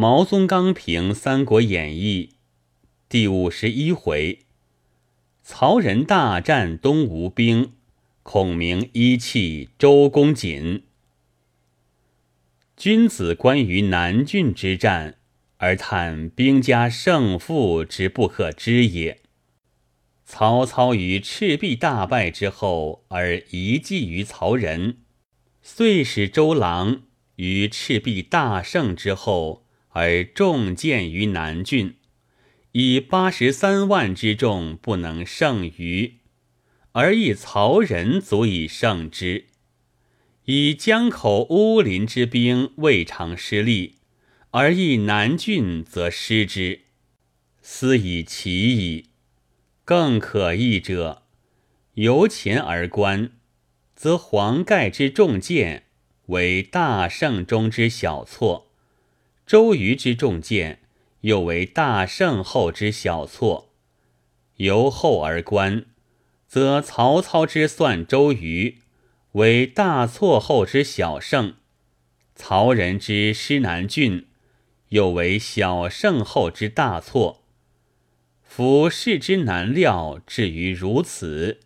毛宗刚评《三国演义》第五十一回：曹仁大战东吴兵，孔明一气周公瑾。君子关于南郡之战，而叹兵家胜负之不可知也。曹操于赤壁大败之后，而遗迹于曹仁，遂使周郎于赤壁大胜之后。而众见于南郡，以八十三万之众不能胜于，而以曹仁足以胜之；以江口乌林之兵未尝失利，而以南郡则失之，斯以奇矣。更可议者，由前而观，则黄盖之重箭为大胜中之小错。周瑜之重剑，又为大胜后之小错；由后而观，则曹操之算周瑜，为大错后之小胜；曹仁之失南郡，又为小胜后之大错。夫事之难料，至于如此，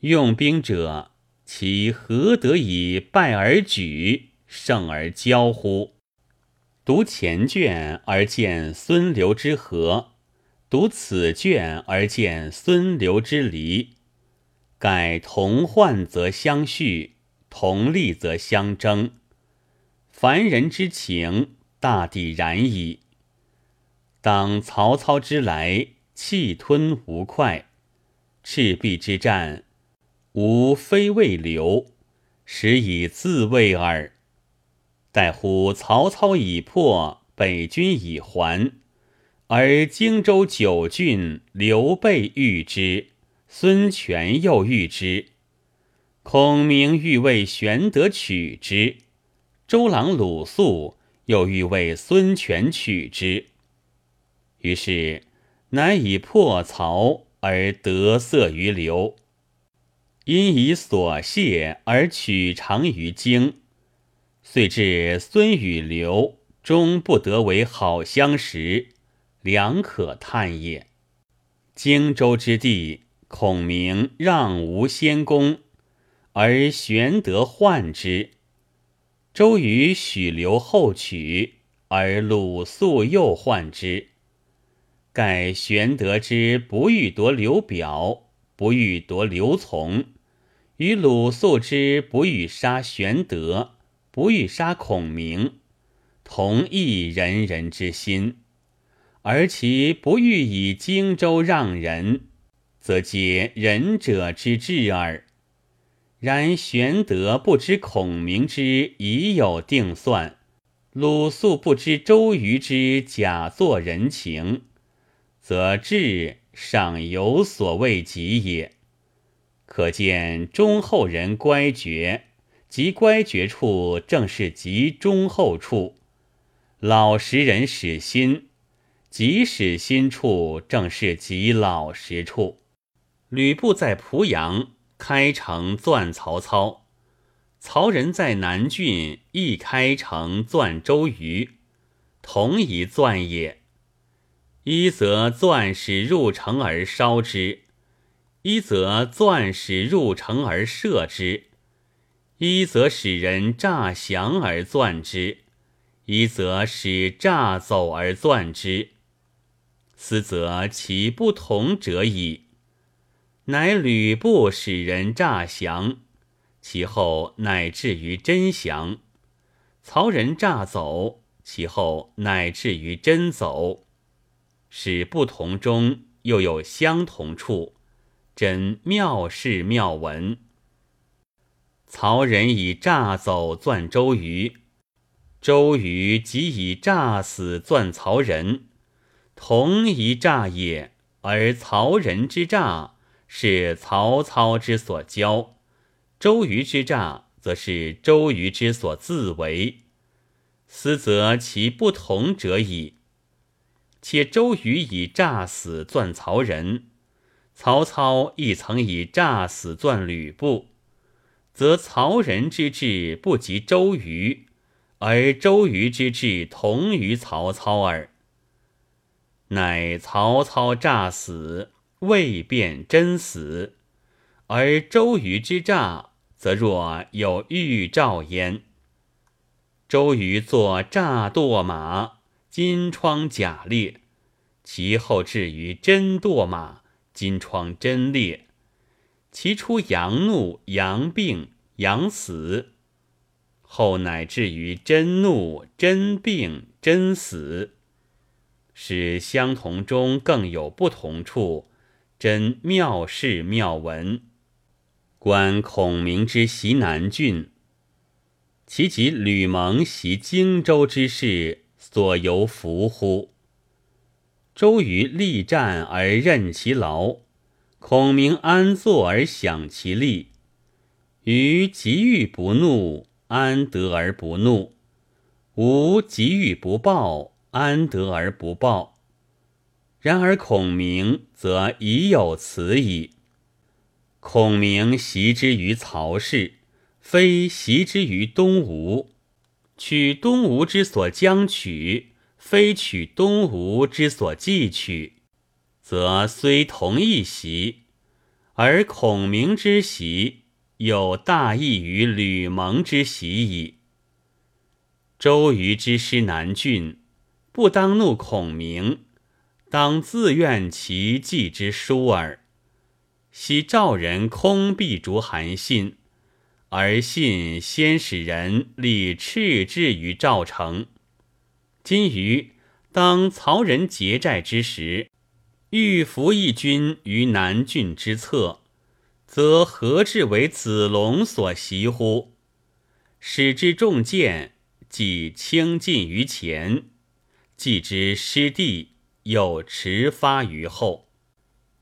用兵者，其何得以败而举，胜而骄乎？读前卷而见孙刘之和，读此卷而见孙刘之离。盖同患则相续，同利则相争。凡人之情，大抵然矣。当曹操之来，气吞吴快；赤壁之战，吾非为刘，实以自卫耳。待乎曹操已破，北军已还，而荆州九郡，刘备欲之，孙权又欲之，孔明欲为玄德取之，周郎鲁肃又欲为孙权取之。于是，乃以破曹而得色于刘，因以所谢而取长于荆。遂至孙与刘终不得为好相识，良可叹也。荆州之地，孔明让吴先攻，而玄德患之；周瑜许刘后取，而鲁肃又患之。盖玄德之不欲夺刘表，不欲夺刘琮，与鲁肃之不欲杀玄德。不欲杀孔明，同一人人之心；而其不欲以荆州让人，则皆仁者之志耳。然玄德不知孔明之已有定算，鲁肃不知周瑜之假作人情，则志尚有所未及也。可见忠厚人乖绝。及乖绝处，正是及忠厚处；老实人使心，即使心处，正是及老实处。吕布在濮阳开城钻曹操，曹仁在南郡亦开城钻周瑜，同一钻也。一则钻使入城而烧之，一则钻使入城而射之。一则使人诈降而钻之，一则使诈走而钻之。斯则其不同者矣。乃吕布使人诈降，其后乃至于真降；曹仁诈走，其后乃至于真走。使不同中又有相同处，真妙事妙文。曹仁以诈走钻周瑜，周瑜即以诈死钻曹仁，同一诈也。而曹仁之诈是曹操之所教，周瑜之诈则是周瑜之所自为。斯则其不同者矣。且周瑜以诈死钻曹仁，曹操亦曾以诈死钻吕布。则曹仁之志不及周瑜，而周瑜之志同于曹操耳。乃曹操诈死，未辨真死；而周瑜之诈，则若有预兆焉。周瑜作诈堕马，金疮甲裂，其后至于真堕马，金疮真裂，其出阳怒、阳病、阳死，后乃至于真怒、真病、真死。使相同中更有不同处，真妙事妙文。观孔明之袭南郡，其及吕蒙袭荆州之事，所由伏乎？周瑜力战而任其劳，孔明安坐而享其利。于急欲不怒，安得而不怒？吾急欲不报。安得而不报？然而孔明则已有此矣。孔明袭之于曹氏，非袭之于东吴；取东吴之所将取，非取东吴之所既取，则虽同一席，而孔明之席有大异于吕蒙之席矣。周瑜之师南郡。不当怒孔明，当自愿其计之疏耳。昔赵人空壁逐韩信，而信先使人立赤志于赵城。今于当曹人劫寨之时，欲伏一军于南郡之侧，则何至为子龙所袭乎？使之重剑，即轻进于前。既之失地，又迟发于后，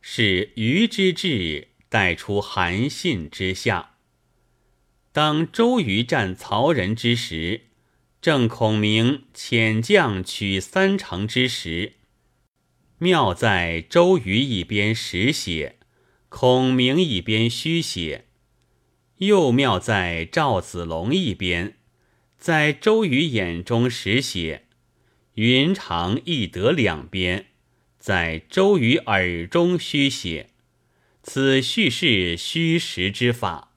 是虞之志待出韩信之下。当周瑜战曹仁之时，正孔明遣将取三城之时，妙在周瑜一边实写，孔明一边虚写；又妙在赵子龙一边，在周瑜眼中实写。云长亦得两边，在周瑜耳中虚写，此叙事虚实之法。